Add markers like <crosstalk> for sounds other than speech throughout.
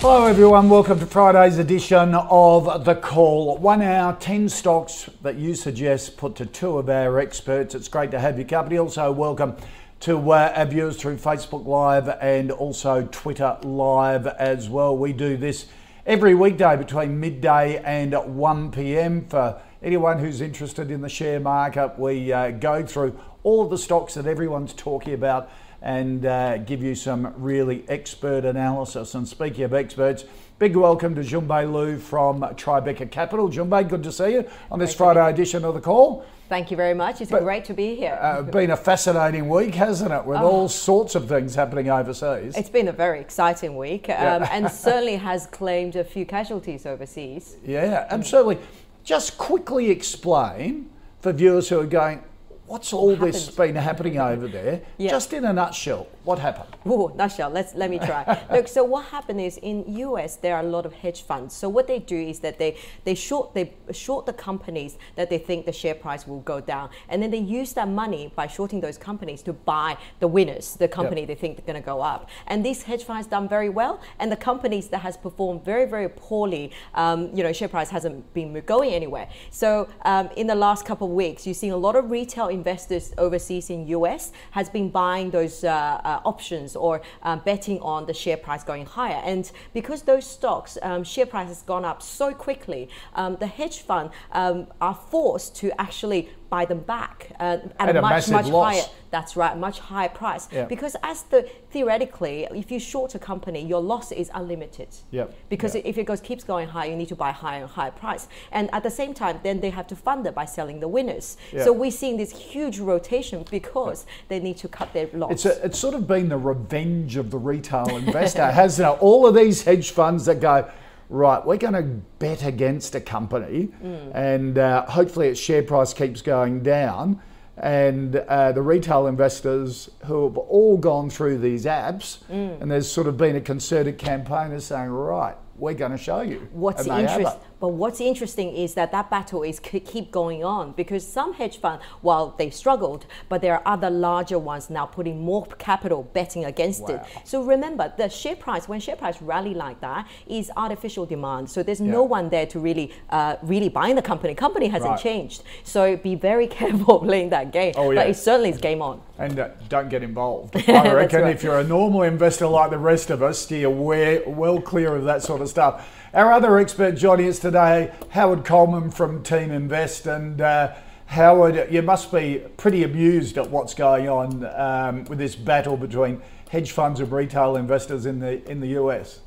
Hello, everyone. Welcome to Friday's edition of The Call. One hour, 10 stocks that you suggest put to two of our experts. It's great to have your company. Also, welcome to uh, our viewers through Facebook Live and also Twitter Live as well. We do this every weekday between midday and 1 pm. For anyone who's interested in the share market, we uh, go through all of the stocks that everyone's talking about and uh, give you some really expert analysis. And speaking of experts, big welcome to Jun Bei Liu from Tribeca Capital. Jun Bei, good to see you on this Friday edition of the call. Thank you very much. It's But- great to be here. Uh, been a fascinating week, hasn't it? With all sorts of things happening overseas. it's been a very exciting week um, and <laughs> certainly has claimed a few casualties overseas. Yeah, absolutely. Just quickly explain for viewers who are going, what's all this been happening over there? Yeah. Just in a nutshell, what happened? <laughs> Oh, nutshell. Let's let me try. <laughs> Look, so what happened is in US there are a lot of hedge funds. So what they do is that they they short they short the companies that they think the share price will go down, and then they use that money by shorting those companies to buy the winners, the company they think they're going to go up. And these hedge funds done very well, and the companies that has performed very very poorly, um, you know, share price hasn't been going anywhere. So um, in the last couple of weeks, you've seen a lot of retail investors overseas in US has been buying those uh, uh, options or uh, betting on the share price going higher. And because those stocks um, share price has gone up so quickly, um, the hedge fund um, are forced to actually buy them back uh, at, At a a much much loss. higher. That's right, much higher price. Yeah. Because as the theoretically, if you short a company, your loss is unlimited. Yep. Because Yeah. if it goes keeps going high, you need to buy higher and higher price. And at the same time, then they have to fund it by selling the winners. Yeah. So we're seeing this huge rotation because they need to cut their loss. It's, a, it's sort of been the revenge of the retail <laughs> investor, hasn't it? All of these hedge funds that go, right, we're going to bet against a company and uh, hopefully its share price keeps going down. And uh, the retail investors who have all gone through these apps, and there's sort of been a concerted campaign of saying, right, we're going to show you. What's have interest. But what's interesting is that that battle is keep going on because some hedge fund, while they struggled, but there are other larger ones now putting more capital betting against it. So remember, the share price when share price rally like that is artificial demand. So there's no one there to really, uh, really buying the company. Company hasn't Right. changed. So be very <laughs> careful playing that game. Oh, But yeah. it certainly is game on. And uh, don't get involved. <laughs> I reckon right. if you're a normal investor like the rest of us, steer way, well clear of that sort of stuff. Our other expert joining us today, Howard Coleman from TeamInvest. And uh, Howard, you must be pretty amused at what's going on um, with this battle between hedge funds and retail investors in the in the US.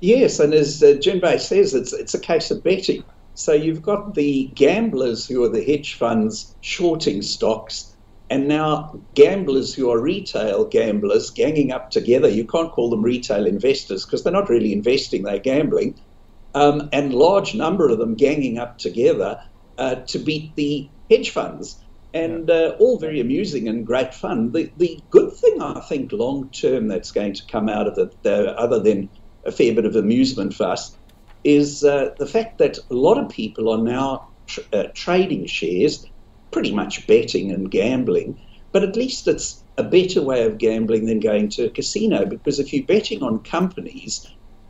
Yes, and as uh, Jun Bei says, it's it's a case of betting. So you've got the gamblers who are the hedge funds shorting stocks, and now gamblers who are retail gamblers ganging up together. You can't call them retail investors because they're not really investing; they're gambling. Um, and large number of them ganging up together uh, to beat the hedge funds, and uh, all very amusing and great fun. The the good thing I think long term that's going to come out of it, other than a fair bit of amusement for us, is uh, the fact that a lot of people are now tr- uh, trading shares, pretty much betting and gambling, but at least it's a better way of gambling than going to a casino because if you're betting on companies,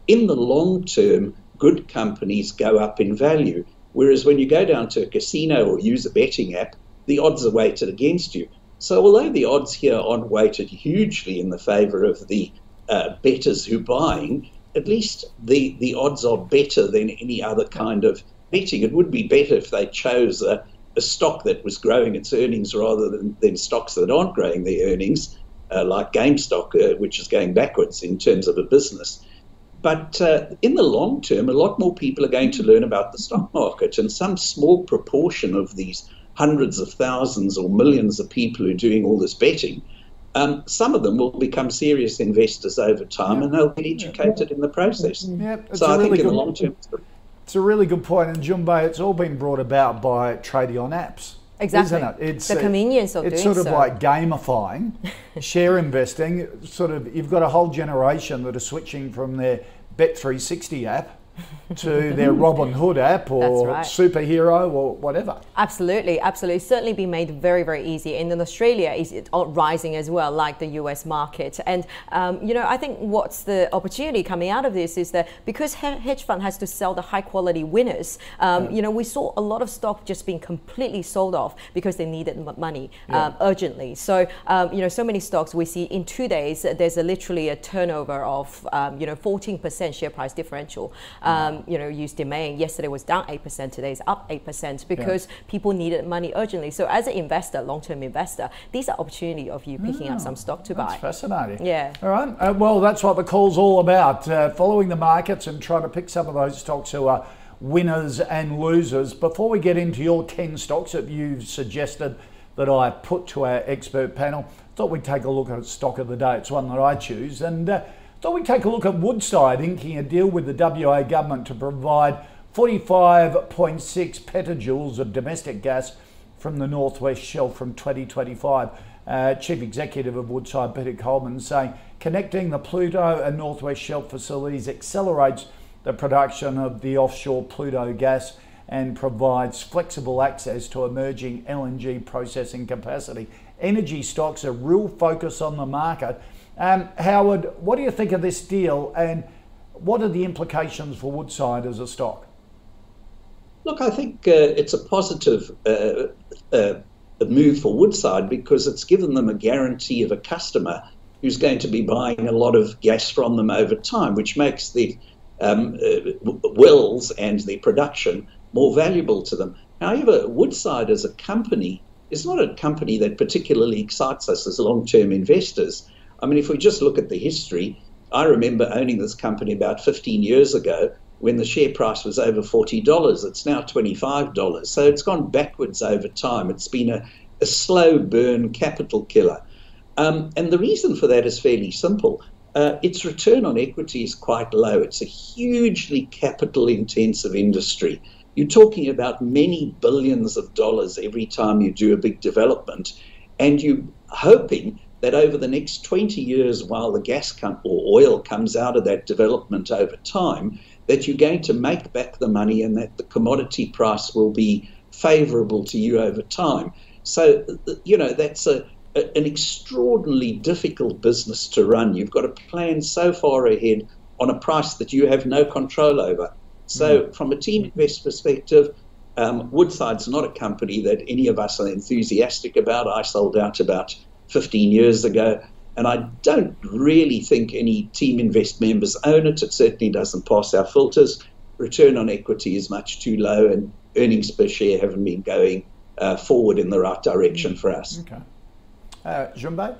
in the long term, good companies go up in value. Whereas when you go down to a casino or use a betting app, the odds are weighted against you. So although the odds here aren't weighted hugely in the favour of the uh, bettors who are buying, at least the, the odds are better than any other kind of betting. It would be better if they chose a, a stock that was growing its earnings rather than, than stocks that aren't growing their earnings, uh, like GameStop, uh, which is going backwards in terms of a business. But uh, in the long term, a lot more people are going to learn about the stock market, and some small proportion of these hundreds of thousands or millions of people who are doing all this betting, um, some of them will become serious investors over time, yeah. and they'll get educated yeah. in the process. Yeah, so I think in the long term, it's a really good point. And Jun Bei, it's all been brought about by trading on apps. Exactly. Isn't it? It's the convenience of it's doing sort of so. like gamifying <laughs> share investing. Sort of, you've got a whole generation that are switching from their Bet360 app to their Robinhood app or right. superhero or whatever. Absolutely, absolutely. Certainly been made very, very easy. And in Australia is rising as well, like the US market. And, um, you know, I think what's the opportunity coming out of this is that because hedge fund has to sell the high quality winners, um, yeah. you know, we saw a lot of stock just being completely sold off because they needed money yeah. um, urgently. So, um, you know, so many stocks we see in two days, there's a, literally a turnover of, um, you know, 14% share price differential um, you know, use Domain. Yesterday was down 8%, today is up 8% because yeah. people needed money urgently. So as an investor, long-term investor, these are opportunity of you picking up some stock to that's buy. fascinating. Yeah. All right. Uh, well, that's what the call's all about, uh, following the markets and trying to pick some of those stocks who are winners and losers. Before we get into your 10 stocks that you've suggested that I put to our expert panel, thought we'd take a look at stock of the day. It's one that I choose. And uh, Thought we'd take a look at Woodside inking a deal with the WA government to provide 45.6 petajoules of domestic gas from the Northwest Shelf from 2025. Uh, Chief Executive of Woodside, Peter Coleman, saying connecting the Pluto and Northwest Shelf facilities accelerates the production of the offshore Pluto gas and provides flexible access to emerging LNG processing capacity. Energy stocks are real focus on the market um, Howard, what do you think of this deal and what are the implications for Woodside as a stock? Look, I think uh, it's a positive uh, uh, move for Woodside because it's given them a guarantee of a customer who's going to be buying a lot of gas from them over time, which makes the um, uh, wells and the production more valuable to them. However, Woodside as a company is not a company that particularly excites us as long term investors. I mean, if we just look at the history, I remember owning this company about 15 years ago when the share price was over $40. It's now $25. So it's gone backwards over time. It's been a, a slow burn capital killer. Um, and the reason for that is fairly simple. Uh, its return on equity is quite low. It's a hugely capital intensive industry. You're talking about many billions of dollars every time you do a big development, and you're hoping that over the next 20 years, while the gas com- or oil comes out of that development over time, that you're going to make back the money and that the commodity price will be favorable to you over time. So, you know, that's a, a, an extraordinarily difficult business to run. You've got to plan so far ahead on a price that you have no control over. So, mm. from a TeamInvest perspective, um, Woodside's not a company that any of us are enthusiastic about. I sold out about 15 years ago. And I don't really think any TeamInvest members own it. It certainly doesn't pass our filters. Return on equity is much too low, and earnings per share haven't been going uh, forward in the right direction for us. Okay. Uh, Jun Bei?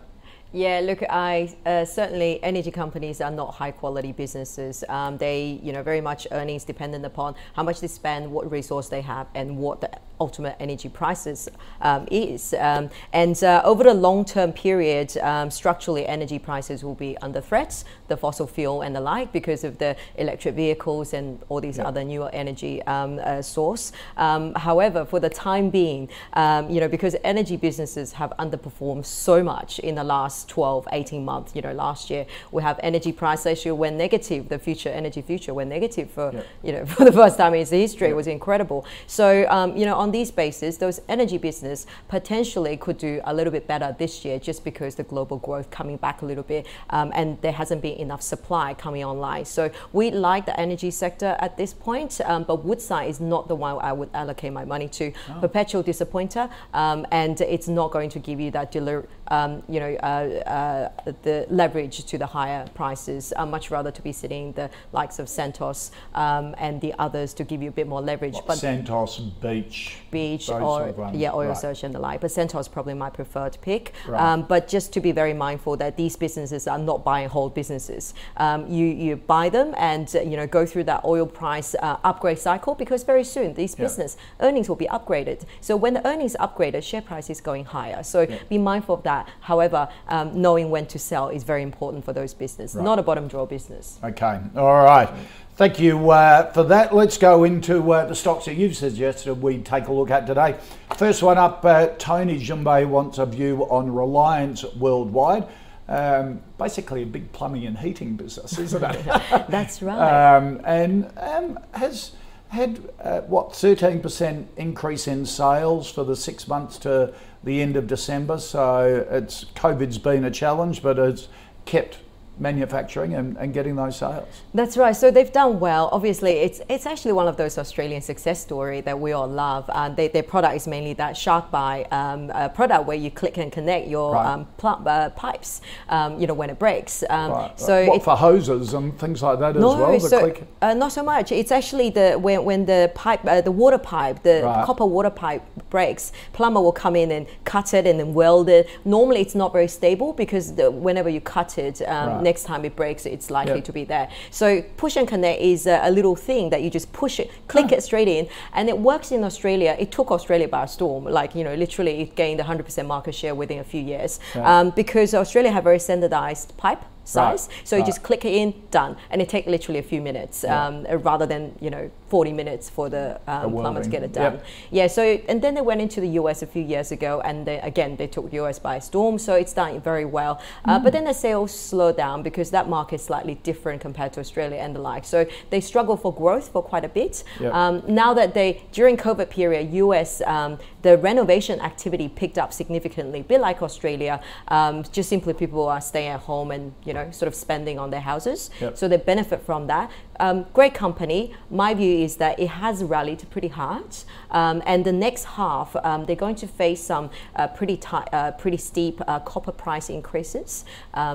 Yeah, look, I uh, certainly energy companies are not high quality businesses. Um, they, you know, very much earnings dependent upon how much they spend, what resource they have, and what the ultimate energy prices um, is. Um, and uh, over the long term period, um, structurally, energy prices will be under threat, the fossil fuel and the like, because of the electric vehicles and all these other newer energy um, uh, source. Um, however, for the time being, um, you know, because energy businesses have underperformed so much in the last 12, 18 months, you know, last year we have energy price ratio went negative, the future energy future went negative for, you know, <laughs> for the first time in its history. It was incredible. So, you know, on these bases, those energy business potentially could do a little bit better this year just because the global growth coming back a little bit um, and there hasn't been enough supply coming online. So we like the energy sector at this point, um, but Woodside is not the one I would allocate my money to. Oh. Perpetual disappointer, um, and it's not going to give you that delivery um, you know, uh, uh, the leverage to the higher prices. I'd much rather to be sitting the likes of Santos um, and the others to give you a bit more leverage. What, but Santos Beach. Beach, or yeah, Oil right. Search and the like. But Santos is probably my preferred pick. Right. Um, but just to be very mindful that these businesses are not buy and hold businesses. Um, you you buy them and uh, you know go through that oil price uh, upgrade cycle because very soon these Yeah. business earnings will be upgraded. So when the earnings are upgraded, share price is going higher. So be mindful of that. However, um, knowing when to sell is very important for those business, not a bottom drawer business. Okay, all right. Thank you uh, for that. Let's go into uh, the stocks that you've suggested we take a look at today. First one up, uh, Tony Jun Bei wants a view on Reliance Worldwide. Um, basically, a big plumbing and heating business, <laughs> isn't it? <laughs> That's right. um, and um, has had uh, what 13% increase in sales for the six months to the end of December. So it's COVID's been a challenge, but it's kept manufacturing and, and getting those sales. That's right. So they've done well. Obviously, it's it's actually one of those Australian success story that we all love. And they, their product is mainly that SharkBite um, uh, product where you click and connect your Right. um, uh, pipes. Um, you know when it breaks. Um, Right. So what for hoses and things like that as well. The so click. uh, not so much. It's actually the when, when the pipe, uh, the water pipe, the copper water pipe breaks. Plumber will come in and cut it and then weld it. Normally, it's not very stable because the, whenever you cut it, um. Next time it breaks, it's likely Yep. to be there. So push and connect is a, a little thing that you just push it, click it straight in, and it works in Australia. It took Australia by storm. Like you know, literally, it gained 100% market share within a few years um, because Australia have very standardized pipe size. So you just click it in, done, and it takes literally a few minutes um, uh, rather than you know 40 minutes for the um, plumber to get it Yep. done. Yeah. So and then they went into the US a few years ago, and they, again they took the US by storm. So it's done very well. Uh, But then the sales slowed down because that market is slightly different compared to Australia and the like. So they struggled for growth for quite a bit. Yep. Um, now that they during COVID period, US um, the renovation activity picked up significantly, a bit like Australia. Um, just simply people are staying at home and you know sort of spending on their houses, Yep. so they benefit from that. Um, great company. My view is that it has rallied pretty hard, um, and the next half um, they're going to face some uh, pretty ti- uh, pretty steep uh, copper price increases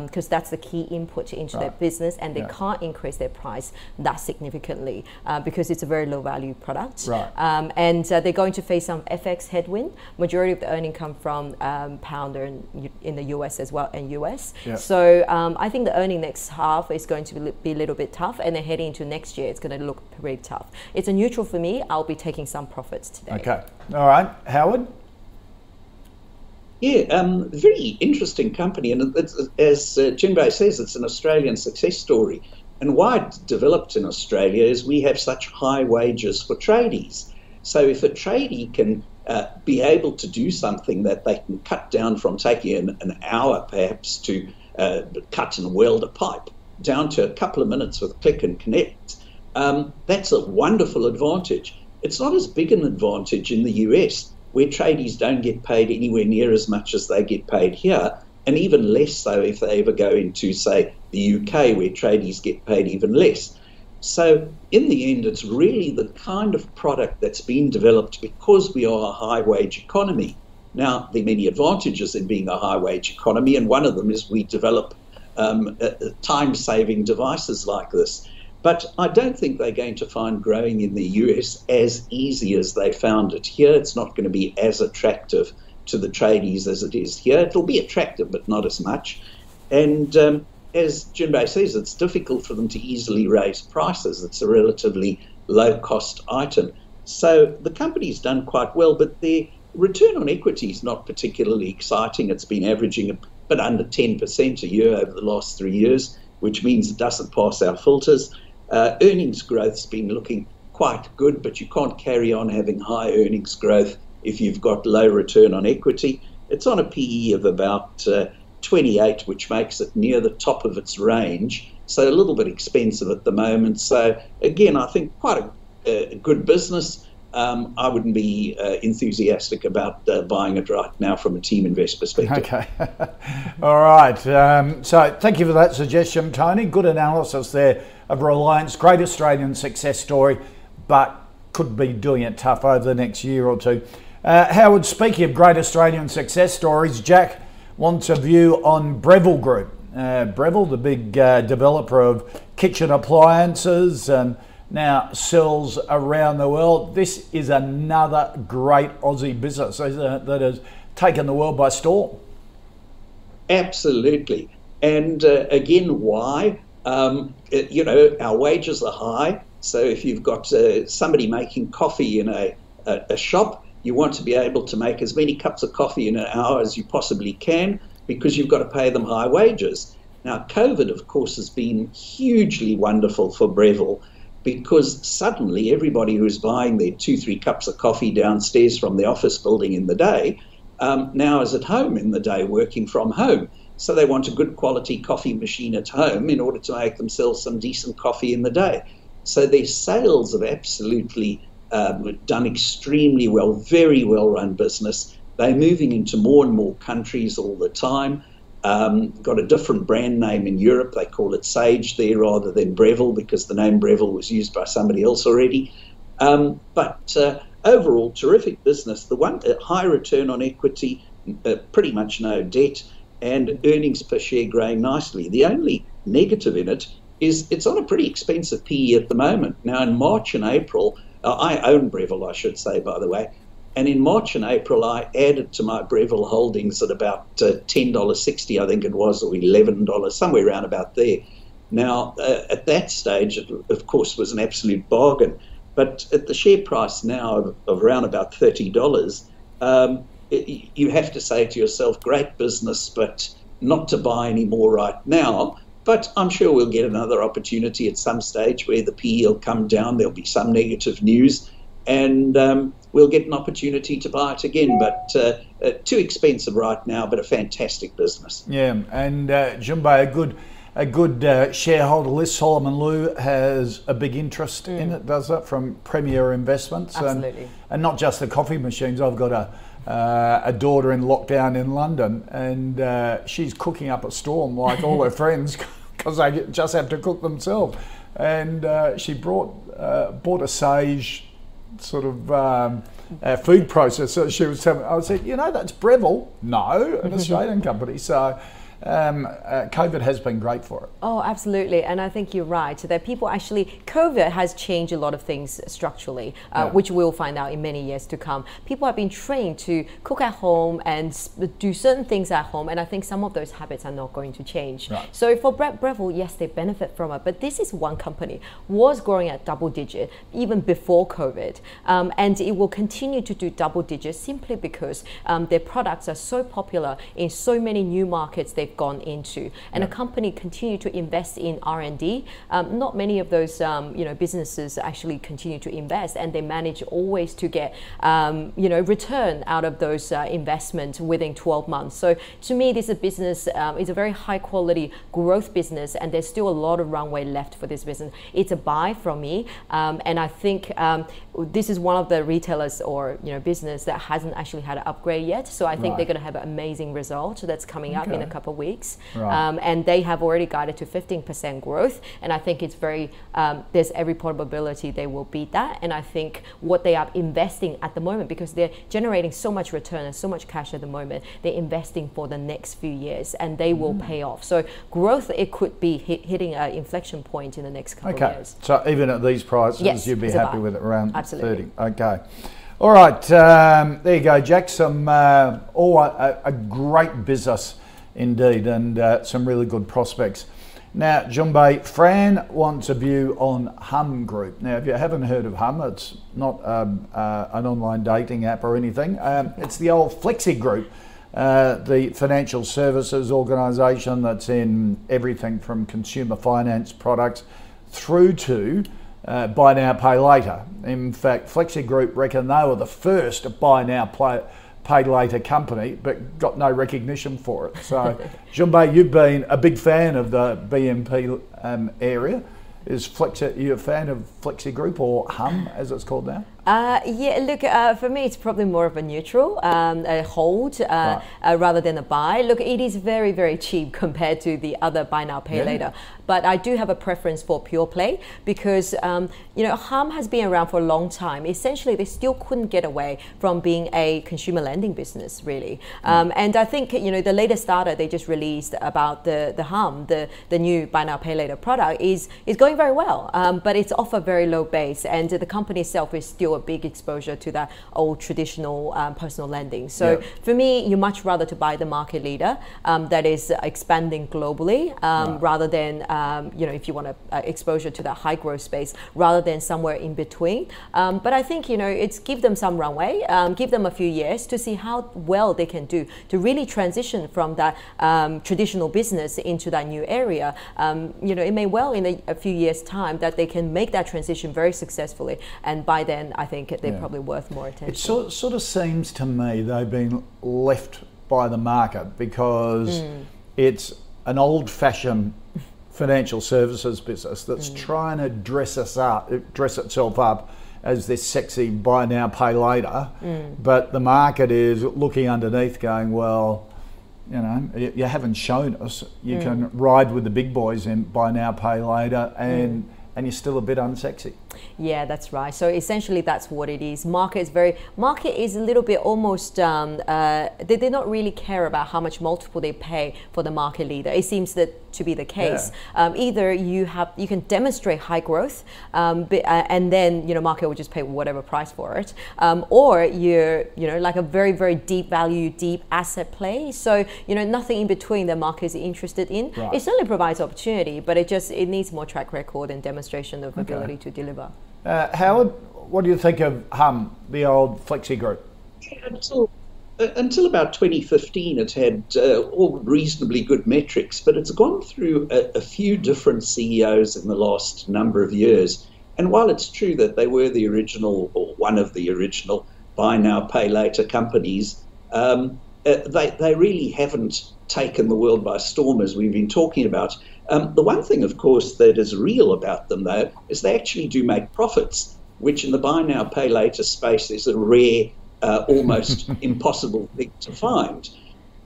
because that's the key input into their business, and they Yeah. can't increase their price that significantly uh, because it's a very low value product. Right. Um, and uh, they're going to face some FX headwind. Majority of the earning come from um, pound in, in the US as well and US. Yeah. So um, I think the earning next half is going to be, be a little bit tough, and then heading into next year, it's going to look pretty tough. It's a neutral for me. I'll be taking some profits today. Okay. All right. Howard? Yeah, um, very interesting company, and it's, as uh, Jun Bei says, it's an Australian success story. And why it developed in Australia is we have such high wages for tradies. So if a tradie can uh, be able to do something that they can cut down from taking an, an hour perhaps to uh, cut and weld a pipe down to a couple of minutes with click and connect, um, that's a wonderful advantage. It's not as big an advantage in the US, where tradies don't get paid anywhere near as much as they get paid here, and even less so if they ever go into, say, the UK, where tradies get paid even less. So, in the end, it's really the kind of product that's been developed because we are a high wage economy. Now, there are many advantages in being a high wage economy, and one of them is we develop um, uh, time saving devices like this. But I don't think they're going to find growing in the US as easy as they found it here. It's not going to be as attractive to the tradies as it is here. It'll be attractive, but not as much. And um, as Jun Bei says, it's difficult for them to easily raise prices. It's a relatively low cost item. So the company's done quite well, but their return on equity is not particularly exciting. It's been averaging a bit under 10% a year over the last three years, which means it doesn't pass our filters. Uh, earnings growth's been looking quite good, but you can't carry on having high earnings growth if you've got low return on equity. It's on a PE of about uh, 28, which makes it near the top of its range. So a little bit expensive at the moment. So again, I think quite a, a good business. Um, I wouldn't be uh, enthusiastic about uh, buying it right now from a TeamInvest perspective. Okay. <laughs> All right. Um, so thank you for that suggestion, Tony. Good analysis there of Reliance. Great Australian success story, but could be doing it tough over the next year or two. Uh, Howard, speaking of great Australian success stories, Jack wants a view on Breville Group. Uh, Breville, the big uh, developer of kitchen appliances and now sells around the world. This is another great Aussie business that has taken the world by storm. Absolutely. And uh, again, why? Um, you know, our wages are high. So if you've got uh, somebody making coffee in a, a, a, shop, you want to be able to make as many cups of coffee in an hour as you possibly can because you've got to pay them high wages. Now, COVID, of course, has been hugely wonderful for Breville because suddenly everybody who's buying their two, three cups of coffee downstairs from the office building in the day um, now is at home in the day working from home. So they want a good quality coffee machine at home in order to make themselves some decent coffee in the day. So their sales have absolutely um, done extremely well, very well run business. They're moving into more and more countries all the time. Um, got a different brand name in Europe. They call it Sage there rather than Breville because the name Breville was used by somebody else already. Um, but uh, overall, terrific business. The one uh, high return on equity, uh, pretty much no debt, and earnings per share growing nicely. The only negative in it is it's on a pretty expensive PE at the moment. Now, in March and April, uh, I own Breville, I should say, by the way. And in March and April, I added to my Breville holdings at about uh, $10.60, I think it was, or $11, somewhere around about there. Now, uh, at that stage, it, of course, was an absolute bargain. But at the share price now of, of around about $30, um, it, you have to say to yourself, great business, but not to buy any more right now. But I'm sure we'll get another opportunity at some stage where the PE will come down. There'll be some negative news, and um, we'll get an opportunity to buy it again. But uh, uh, too expensive right now, but a fantastic business. Yeah, and uh, Jun Bei, a good a good uh, shareholder list. Solomon Lew has a big interest mm. in it, does it, from Premier Investments. Absolutely. And, and not just the coffee machines. I've got a uh, a daughter in lockdown in London, and uh, she's cooking up a storm like all her <laughs> friends because they just have to cook themselves. And uh, she brought uh, bought a Sage sort of um, food processor. She was telling me, I said, you know, that's Breville. No, an <laughs> Australian company. So um, uh, COVID has been great for it. Oh, absolutely. And I think you're right. That people actually, COVID has changed a lot of things structurally, uh, yeah. which we'll find out in many years to come. People have been trained to cook at home and do certain things at home. And I think some of those habits are not going to change. Right. So for Bre- Breville, yes, they benefit from it. But this is one company was growing at double digit even before COVID. Um, and it will continue to do double digit simply because um, their products are so popular in so many new markets they've they've gone into. And yeah. a company continue to invest in R&D. Um, not many of those um, you know businesses actually continue to invest, and they manage always to get um, you know return out of those uh, investments within 12 months. So to me, this is a business. Um, it's a very high quality growth business, and there's still a lot of runway left for this business. It's a buy from me, um, and I think um, this is one of the retailers or you know business that hasn't actually had an upgrade yet. So I think right. they're going to have an amazing result that's coming okay. up in a couple of weeks. Right. Um, and they have already guided to 15% growth. And I think it's very, um, there's every probability they will beat that. And I think what they are investing at the moment, because they're generating so much return and so much cash at the moment, they're investing for the next few years and they will mm. pay off. So growth, it could be hit, hitting an inflection point in the next couple okay. of years. Okay. So even at these prices, yes, you'd be happy with it around Absolutely. 30. Okay. All right, um, there you go, Jack. Some uh, oh, a, a, great business indeed, and uh, some really good prospects. Now, Jun Bei, Fran wants a view on Humm Group. Now, if you haven't heard of Humm, it's not um, uh, an online dating app or anything. Um, it's the old Flexi Group, uh, the financial services organisation that's in everything from consumer finance products through to uh, buy now, pay later. In fact, Flexi Group reckon they were the first buy now, play, pay later company, but got no recognition for it. So, <laughs> Jun Bei, you've been a big fan of the BNP um, area. Is Flexi, you a fan of Flexi Group or HUM as it's called now? Uh, yeah, look, uh, for me, it's probably more of a neutral, um, a hold uh, right. Uh, rather than a buy. Look, it is very, very cheap <laughs> compared to the other buy now, pay yeah. later. But I do have a preference for pure play because, um, you know, Humm has been around for a long time. Essentially, they still couldn't get away from being a consumer lending business, really. Mm. Um, and I think, you know, the latest data they just released about the, the Humm, the, the new buy now, pay later product, is, is going very well. Um, but it's off a very low base. And the company itself is still a big exposure to that old traditional um, personal lending. So yeah. for me, you much rather to buy the market leader um, that is expanding globally um, rather than um, you know if you want a, uh, exposure to that high growth space rather than somewhere in between. Um, but I think you know it's give them some runway, um, give them a few years to see how well they can do to really transition from that traditional business into that new area. you know, it may well in a, a few years' time that they can make that transition very successfully, and by then I think they're yeah. probably worth more attention. It sort, sort of seems to me they've been left by the market because mm. it's an old fashioned financial services business that's mm. trying to dress us up, dress itself up as this sexy buy now, pay later. Mm. But the market is looking underneath, going, well, you know, you haven't shown us. You mm. can ride with the big boys in buy now, pay later, and mm. And you're still a bit unsexy. Yeah, that's right. So essentially, that's what it is. Market is very market is a little bit almost. Um, uh, they do not really care about how much multiple they pay for the market leader. It seems that to be the case. Yeah. Um, either you have you can demonstrate high growth, um, but, uh, and then you know market will just pay whatever price for it, um, or you're you know like a very very deep value, deep asset play. So you know nothing in between the market is interested in. Right. It certainly provides opportunity, but it just it needs more track record and demonstration of okay. ability to deliver. Uh, Howard, what do you think of Humm, the old Flexi Group? until, uh, until about 2015, it had uh, all reasonably good metrics, but it's gone through a, a, few different CEOs in the last number of years. And while it's true that they were the original, or one of the original, buy now, pay later companies, um, uh, they, they really haven't taken the world by storm, as we've been talking about. Um, the one thing, of course, that is real about them, though, is they actually do make profits, which in the buy now, pay later space is a rare, uh, almost <laughs> impossible thing to find.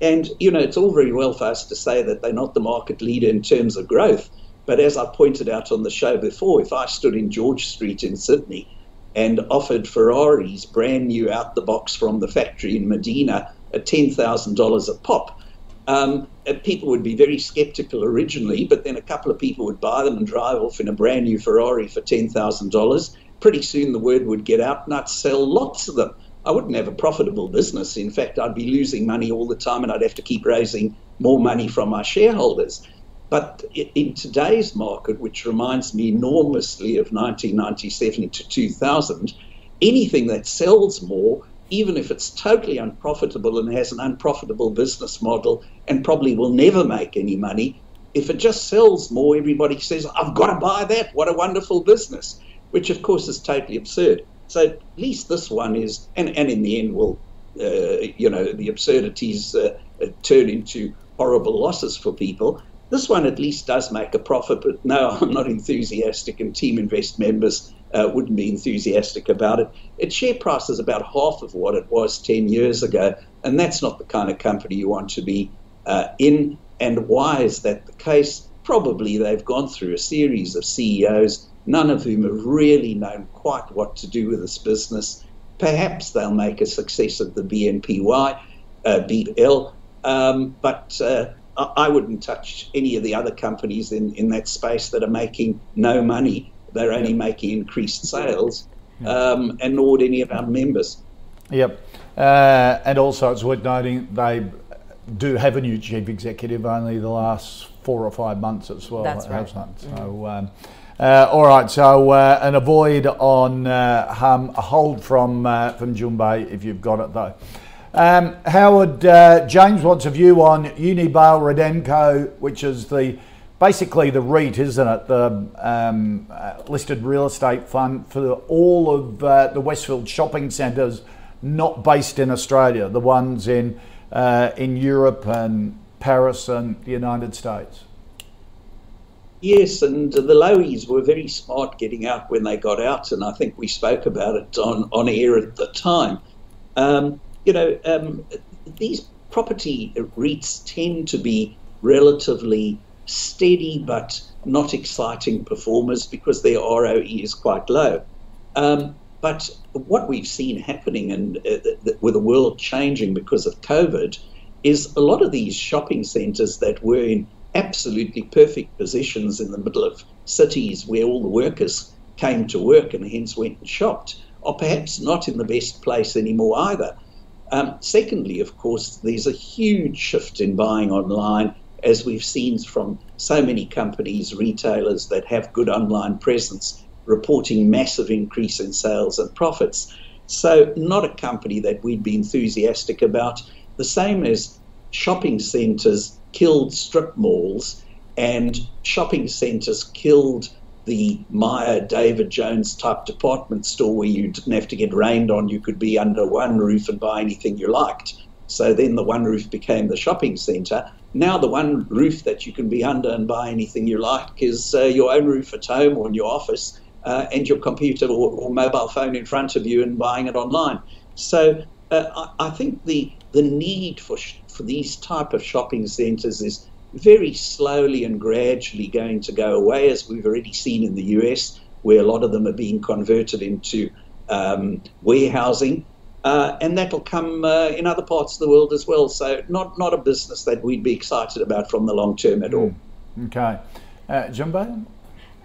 And, you know, it's all very well for us to say that they're not the market leader in terms of growth. But as I pointed out on the show before, if I stood in George Street in Sydney and offered Ferraris brand new out the box from the factory in Modena at $10,000 a pop, um, people would be very skeptical originally, but then a couple of people would buy them and drive off in a brand new Ferrari for $10,000. Pretty soon the word would get out and I'd sell lots of them. I wouldn't have a profitable business. In fact, I'd be losing money all the time and I'd have to keep raising more money from my shareholders. But in today's market, which reminds me enormously of 1997 to 2000, anything that sells more even if it's totally unprofitable and has an unprofitable business model and probably will never make any money, if it just sells more, everybody says, I've got to buy that. What a wonderful business, which of course is totally absurd. So at least this one is, and, and in the end will, uh, you know, the absurdities uh, turn into horrible losses for people. This one at least does make a profit, but no, <laughs> I'm not enthusiastic, and TeamInvest members uh, wouldn't be enthusiastic about it. Its share price is about half of what it was 10 years ago, and that's not the kind of company you want to be uh, in. And why is that the case? Probably they've gone through a series of CEOs, none of whom have really known quite what to do with this business. Perhaps they'll make a success of the BNPY, uh, BL, um, but uh, I wouldn't touch any of the other companies in, in that space that are making no money they're only making increased sales, um, and nor would any of our members. Yep. Uh, and also, it's worth noting they do have a new chief executive only the last four or five months as well. That's right. Mm-hmm. So, um, uh, all right, so uh, an avoid on uh, Humm, a hold from uh, from Jun Bei if you've got it though. Um, Howard uh, James wants a view on Unibail Rodamco, which is the basically the REIT, isn't it? The um, uh, listed real estate fund for all of uh, the Westfield shopping centres not based in Australia, the ones in uh, in Europe and Paris and the United States. Yes, and the Lowys were very smart getting out when they got out, and I think we spoke about it on, on air at the time. Um, you know, um, these property REITs tend to be relatively steady but not exciting performers because their ROE is quite low. Um, but what we've seen happening and uh, with the world changing because of COVID is a lot of these shopping centres that were in absolutely perfect positions in the middle of cities where all the workers came to work and hence went and shopped are perhaps not in the best place anymore either. Um, secondly, of course, there's a huge shift in buying online, as we've seen from so many companies, retailers that have good online presence, reporting massive increase in sales and profits. So, not a company that we'd be enthusiastic about. The same as shopping centres killed strip malls and shopping centres killed the Myer David Jones type department store where you didn't have to get rained on. You could be under one roof and buy anything you liked. So then the one roof became the shopping centre. Now the one roof that you can be under and buy anything you like is uh, your own roof at home or in your office uh, and your computer or, or, mobile phone in front of you and buying it online. So uh, I, I, think the the need for sh- for these type of shopping centres is very slowly and gradually going to go away, as we've already seen in the US, where a lot of them are being converted into um, warehousing. Uh, and that'll come uh, in other parts of the world as well. So, not, not a business that we'd be excited about from the long term at all. Okay. Uh, Jun Bei?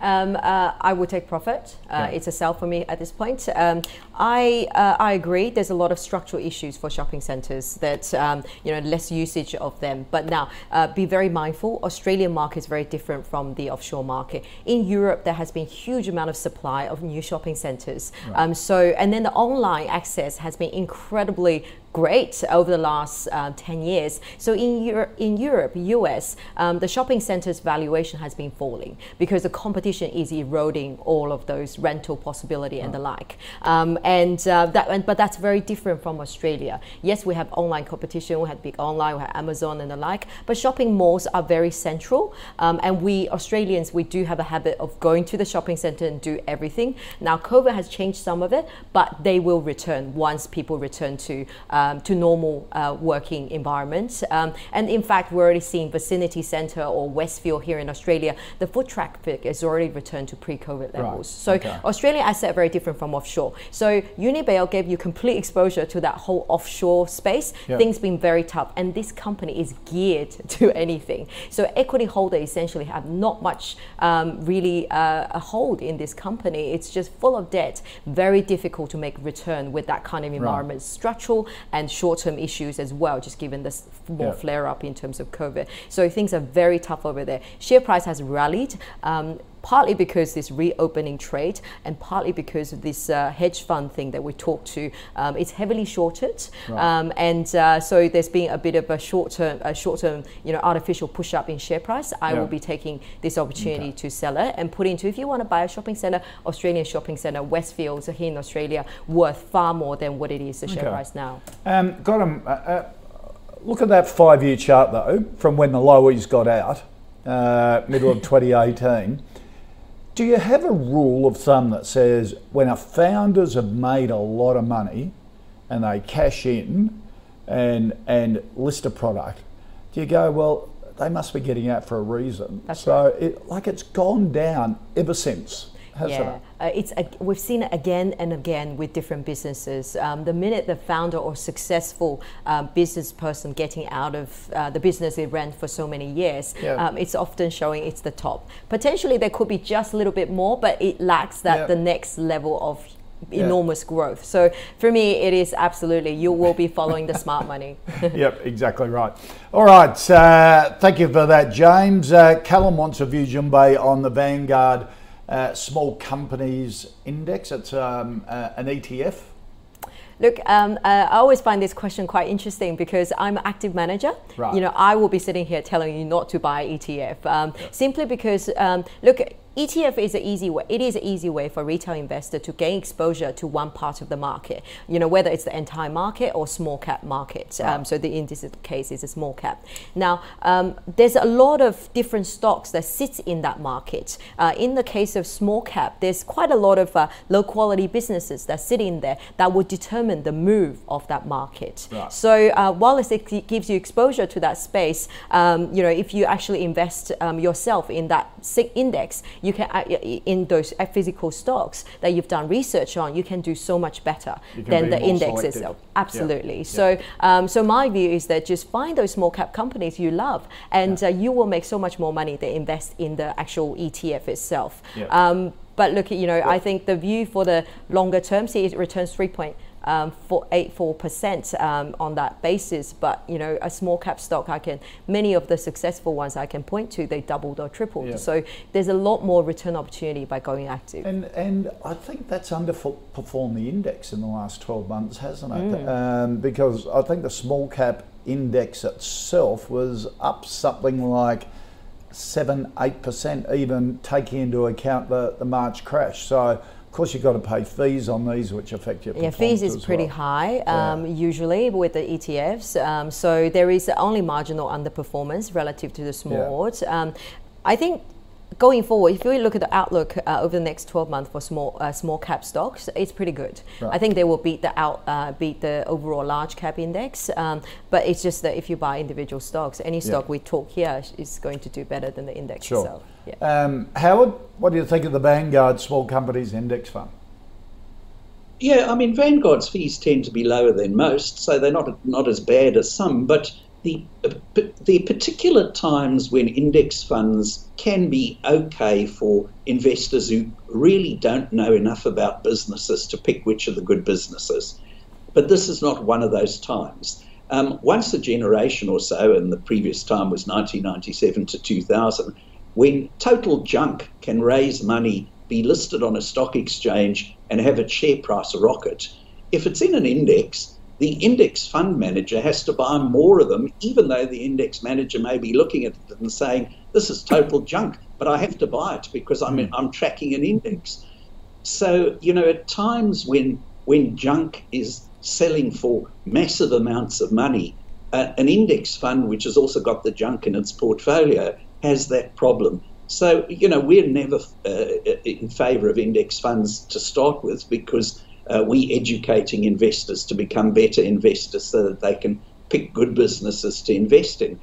Um, uh, I would take profit. Uh, yeah. It's a sell for me at this point. Um, I uh, I agree. There's a lot of structural issues for shopping centres that um, you know less usage of them. But now, uh, be very mindful. Australian market is very different from the offshore market. In Europe, there has been huge amount of supply of new shopping centres. Right. Um, so and then the online access has been incredibly great over the last uh, 10 years. So in, Euro- in Europe, US, um, the shopping centers valuation has been falling because the competition is eroding all of those rental possibility and the like. Um, and uh, that, and, but that's very different from Australia. Yes, we have online competition, we have big online, we have Amazon and the like, but shopping malls are very central. Um, and we Australians, we do have a habit of going to the shopping center and do everything. Now, COVID has changed some of it, but they will return once people return to uh, um, to normal uh, working environments. Um, and in fact, we're already seeing Vicinity Centre or Westfield here in Australia, the foot traffic has already returned to pre-COVID levels. Right. So okay. Australian asset very different from offshore. So Unibail gave you complete exposure to that whole offshore space. Yep. Things been very tough, and this company is geared <laughs> to anything. So equity holders essentially have not much um, really uh, a hold in this company. It's just full of debt, very difficult to make return with that kind of environment. Right. Structural and short-term issues as well, just given this more yeah. flare-up in terms of COVID. So things are very tough over there. Share price has rallied. Um, partly because this reopening trade and partly because of this uh, hedge fund thing that we talked to. Um, it's heavily shorted, right. um, and uh, so there's been a bit of a short-term, a short-term, you know, artificial push-up in share price. I yeah. will be taking this opportunity okay. to sell it and put into. If you want to buy a shopping centre, Australian shopping centre, Westfields here in Australia, worth far more than what it is the share okay. price now. Um, got them. Uh, uh, look at that five-year chart though, from when the Lowys got out, uh, middle of 2018. Do you have a rule of thumb that says when our founders have made a lot of money and they cash in and and list a product, do you go, well, they must be getting out for a reason? That's so right. it, like it's gone down ever since yeah, uh, it's a, we've seen it again and again with different businesses. Um, the minute the founder or successful um, business person getting out of uh, the business they ran for so many years, yeah. um, it's often showing it's the top. Potentially there could be just a little bit more, but it lacks that yeah. the next level of enormous yeah. growth. So for me, it is absolutely you will be following the smart money. <laughs> yep, exactly right. All right, uh, thank you for that, James. Uh, Callum wants a view, Jun Bei, on the Vanguard uh, small companies index. It's um, uh, an ETF. Look, um, uh, I always find this question quite interesting because I'm an active manager. Right. You know, I will be sitting here telling you not to buy ETF um, simply because, um, look, ETF is an easy way. It is an easy way for retail investor to gain exposure to one part of the market. You know, whether it's the entire market or small cap market. Right. Um, so the in this case is a small cap. Now, um, there's a lot of different stocks that sit in that market. Uh, in the case of small cap, there's quite a lot of uh, low quality businesses that sit in there that would determine the move of that market. Right. So uh, while it gives you exposure to that space, um, you know, if you actually invest um, yourself in that index, you can uh, in those uh, physical stocks that you've done research on, you can do so much better than the index itself. Absolutely. Yeah. So, yeah. Um, so my view is that just find those small cap companies you love, and yeah. uh, you will make so much more money than invest in the actual ETF itself. Um, but look, you know, I think the view for the longer term, see, it returns three point um, for eight four percent um, on that basis. But you know, a small cap stock, I can many of the successful ones I can point to, they doubled or tripled. Yeah. So there's a lot more return opportunity by going active. And and I think that's underperformed the index in the last 12 months, hasn't it? Mm. Um, because I think the small cap index itself was up something like seven, eight percent, even taking into account the, the March crash. So of course, you've got to pay fees on these, which affect your performance. yeah. Fees is pretty well. high um, yeah. usually with the ETFs, um, so there is only marginal underperformance relative to the small yeah. Um, I think going forward, if we look at the outlook uh, over the next 12 months for small uh, small cap stocks, it's pretty good. Right. I think they will beat the out uh, beat the overall large cap index. Um, but it's just that if you buy individual stocks, any stock yeah. we talk here is going to do better than the index sure. itself. Yeah. Um, Howard, what do you think of the Vanguard Small Companies Index Fund? Yeah, I mean Vanguard's fees tend to be lower than most, so they're not not as bad as some. But the the particular times when index funds can be okay for investors who really don't know enough about businesses to pick which are the good businesses. But this is not one of those times. Um, once a generation or so, and the previous time was 1997 to 2000, when total junk can raise money, be listed on a stock exchange, and have its share price rocket. If it's in an index, the index fund manager has to buy more of them, even though the index manager may be looking at it and saying, This is total junk, but I have to buy it because I'm, hmm. I'm tracking an index. So, you know, at times when, when junk is selling for massive amounts of money, uh, an index fund, which has also got the junk in its portfolio, has that problem. So, you know, we're never uh, in favour of index funds to start with because uh, we educating investors to become better investors so that they can pick good businesses to invest in.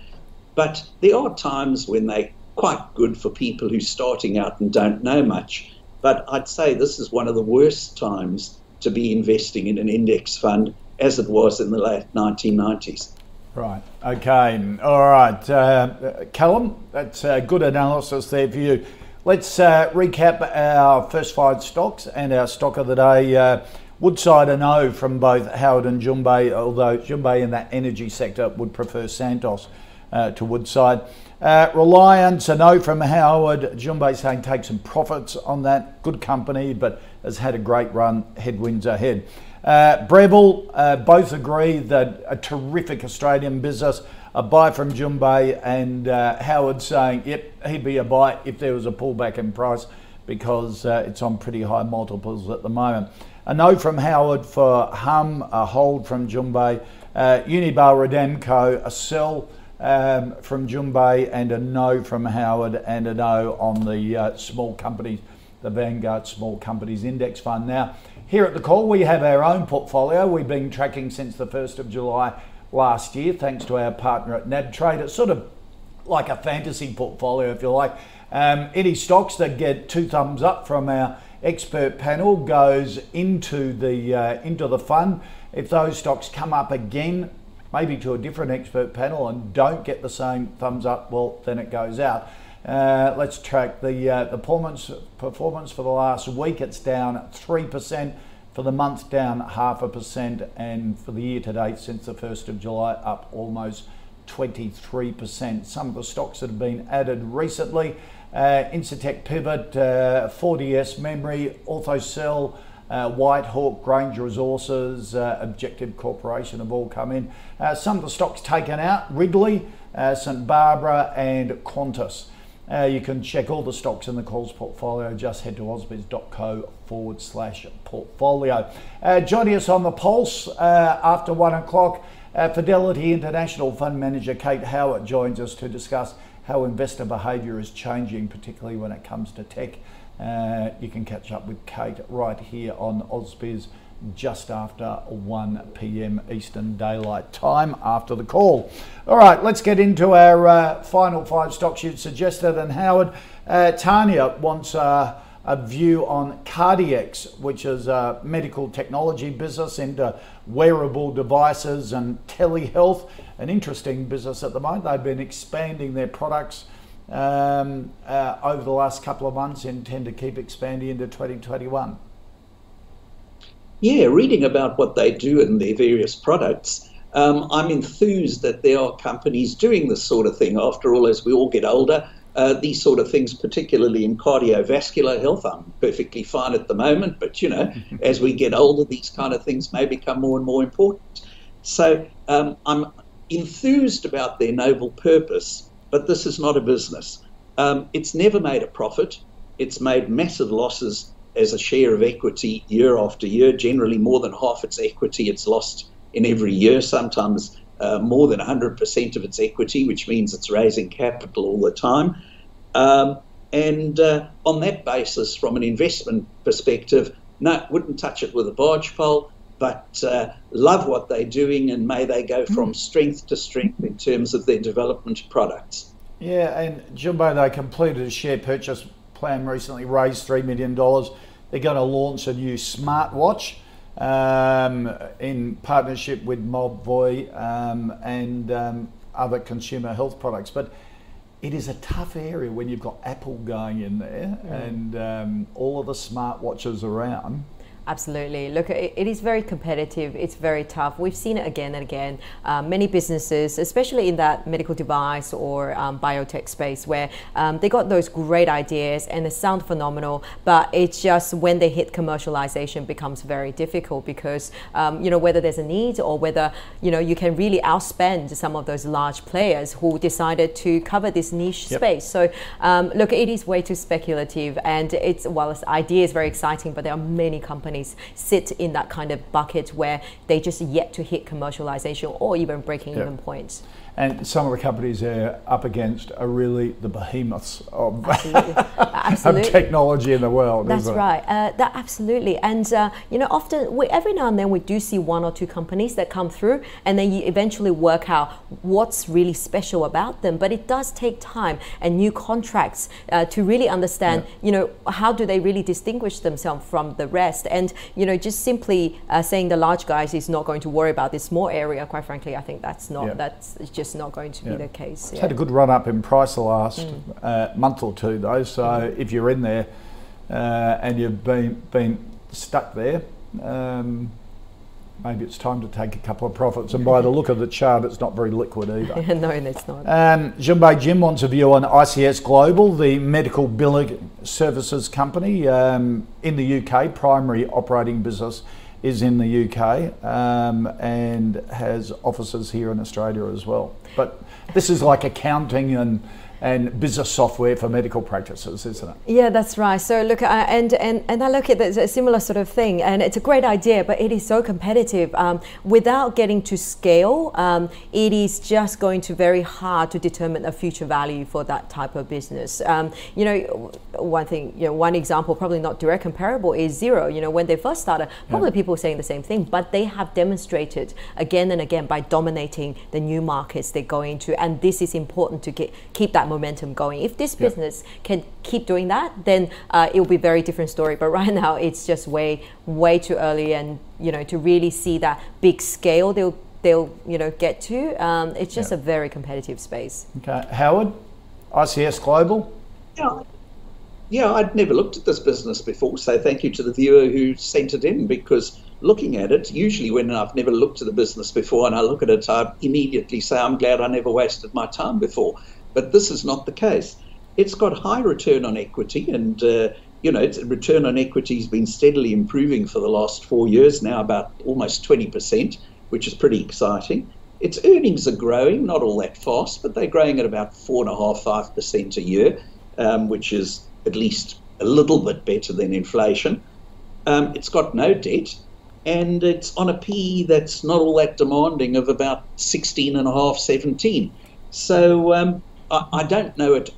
But there are times when they're quite good for people who are starting out and don't know much. But I'd say this is one of the worst times to be investing in an index fund as it was in the late 1990s. Right. Okay. All right. Uh, Callum, that's a good analysis there for you. Let's uh, recap our first five stocks and our stock of the day. Uh, Woodside and O from both Howard and Jun-Bei, although Jun-Bei in that energy sector would prefer Santos uh, to Woodside. Uh, Reliance and O from Howard. Jun-Bei saying take some profits on that. Good company, but has had a great run. Headwinds ahead. Uh, Breville, uh, both agree that a terrific Australian business. A buy from Jun-Bei and uh, Howard saying, yep, he'd be a buy if there was a pullback in price because uh, it's on pretty high multiples at the moment. A no from Howard for Humm, a hold from Jun-Bei. Uh, Unibail Rodamco, a sell um, from Jun-Bei, and a no from Howard, and a no on the uh, small companies, the Vanguard Small Companies Index Fund. Now, here at the call, we have our own portfolio. We've been tracking since the 1st of July last year, thanks to our partner at NabTrade. It's sort of like a fantasy portfolio, if you like. Um, any stocks that get two thumbs up from our expert panel goes into the uh, into the fund. If those stocks come up again, maybe to a different expert panel, and don't get the same thumbs up, well, then it goes out. Uh, let's track the uh, the performance performance for the last week. It's down three percent. For the month, down half a percent, and for the year to date, since the first of July, up almost 23%. Some of the stocks that have been added recently: uh, Incitec Pivot, uh, 4DS Memory, OrthoCell. Uh, Whitehawk, Grange Resources, uh, Objective Corporation have all come in. Uh, some of the stocks taken out Ridley, uh, St Barbara, and Qantas. Uh, you can check all the stocks in the calls portfolio. Just head to ausbiz.co forward slash portfolio. Uh, joining us on the pulse uh, after one o'clock, uh, Fidelity International Fund Manager Kate Howard joins us to discuss how investor behaviour is changing, particularly when it comes to tech. Uh, you can catch up with Kate right here on Ausbiz just after 1 p.m. Eastern Daylight Time after the call. All right, let's get into our uh, final five stocks you'd suggested. And Howard, uh, Tanya wants uh, a view on CardieX, which is a medical technology business into wearable devices and telehealth. An interesting business at the moment. They've been expanding their products. Um, uh, over the last couple of months, intend to keep expanding into 2021 yeah, reading about what they do and their various products, um, I'm enthused that there are companies doing this sort of thing. After all, as we all get older, uh, these sort of things, particularly in cardiovascular health, I'm perfectly fine at the moment. But you know, as we get older, these kind of things may become more and more important. So um, I'm enthused about their noble purpose, but this is not a business. Um, it's never made a profit. It's made massive losses as a share of equity year after year. Generally, more than half its equity it's lost in every year, sometimes uh, more than 100% of its equity, which means it's raising capital all the time. Um, and uh, on that basis, from an investment perspective, no, wouldn't touch it with a barge pole, but uh, love what they're doing and may they go from strength to strength in terms of their development products. Yeah, and Jun Bei, they completed a share purchase plan recently, raised $3 million they're going to launch a new smartwatch um, in partnership with Mobvoi um, and um, other consumer health products. But it is a tough area when you've got Apple going in there mm. and um, all of the smartwatches around. Absolutely. Look, it is very competitive. It's very tough. We've seen it again and again. Uh, many businesses, especially in that medical device or um, biotech space, where um, they got those great ideas and they sound phenomenal, but it's just when they hit commercialization becomes very difficult because um, you know whether there's a need or whether you know you can really outspend some of those large players who decided to cover this niche yep. space. So um, look, it is way too speculative, and it's while this idea is very exciting, but there are many companies companies sit in that kind of bucket where they just yet to hit commercialization or even breaking yeah. even points. And some of the companies they're up against are really the behemoths of, absolutely. <laughs> Absolutely. of technology in the world. That's right. Uh, that absolutely. And uh, you know, often we, every now and then we do see one or two companies that come through, and then you eventually work out what's really special about them. But it does take time and new contracts uh, to really understand. Yeah. You know, how do they really distinguish themselves from the rest? And you know, just simply uh, saying the large guys is not going to worry about this small area. Quite frankly, I think that's not. Yeah. That's just just not going to yeah. be the case. It's yeah. had a good run up in price the last mm. uh, month or two, though. So mm. if you're in there uh, and you've been been stuck there. Um, maybe it's time to take a couple of profits. And by the look of the chart, it's not very liquid either. <laughs> no, it's not. Um, Junbei Jim wants a view on ICS Global, the medical billing services company um, in the UK, primary operating business is in the UK um, and has offices here in Australia as well. But this is like accounting and and business software for medical practices, isn't it? Yeah, that's right. So look, uh, and and and I look at this, a similar sort of thing, and it's a great idea, but it is so competitive. Um, without getting to scale, um, it is just going to very hard to determine a future value for that type of business. Um, you know, one thing, you know, one example, probably not direct comparable, is Xero. You know, when they first started, probably yeah. people were saying the same thing, but they have demonstrated again and again by dominating the new markets they go into, and this is important to get keep that momentum going. If this business yeah. can keep doing that, then uh, it will be a very different story. But right now, it's just way, way too early, and you know, to really see that big scale they'll they'll you know get to, um, it's just yeah. a very competitive space. Okay, Howard, ICS Global. Yeah. Yeah, I'd never looked at this business before, so thank you to the viewer who sent it in because looking at it, usually when I've never looked at a business before and I look at it, I immediately say, I'm glad I never wasted my time before. But this is not the case. It's got high return on equity, and uh, you know, its return on equity has been steadily improving for the last four years now, about almost 20%, which is pretty exciting. Its earnings are growing, not all that fast, but they're growing at about four and a year. um, which is at least a little bit better than inflation. Um, it's got no debt, and it's on a PE that's not all that demanding of about 16 and a half, 17. So um, I, I, don't know it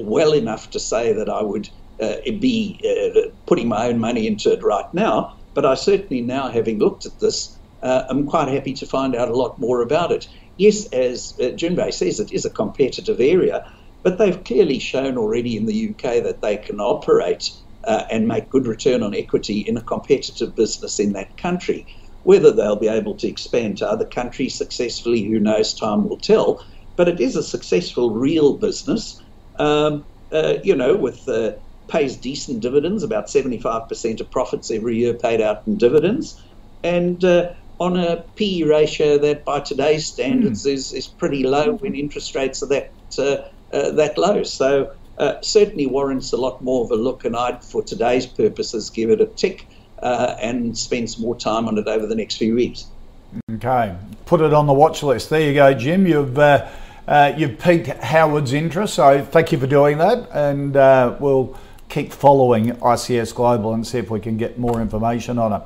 well enough to say that I would uh, be uh, putting my own money into it right now, but I certainly now, having looked at this, uh, I'm quite happy to find out a lot more about it. Yes, as uh, Junbei says, it is a competitive area, but they've clearly shown already in the UK that they can operate uh, and make good return on equity in a competitive business in that country. Whether they'll be able to expand to other countries successfully, who knows, time will tell. But it is a successful real business, um, uh, you know, with uh, pays decent dividends, about 75% of profits every year paid out in dividends. And uh, on a PE ratio that, by today's standards, mm. is, is pretty low when interest rates are that uh, uh, that low. So uh, certainly warrants a lot more of a look, and I'd, for today's purposes, give it a tick uh, and spend some more time on it over the next few weeks. Okay, put it on the watch list. There you go, Jim. You've uh, uh, you've piqued Howard's interest, so thank you for doing that, and uh, we'll keep following ICS Global and see if we can get more information on it.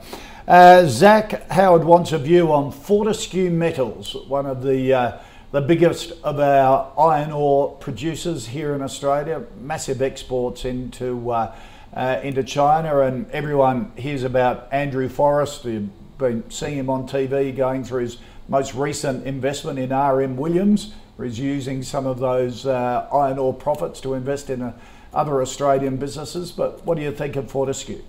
Uh, Zach Howard wants a view on Fortescue Metals, one of the the biggest of our iron ore producers here in Australia, massive exports into uh, uh, into China, and everyone hears about Andrew Forrest. You've been seeing him on TV going through his most recent investment in RM Williams, is using some of those uh, iron ore profits to invest in uh, other Australian businesses. But what do you think of Fortescue?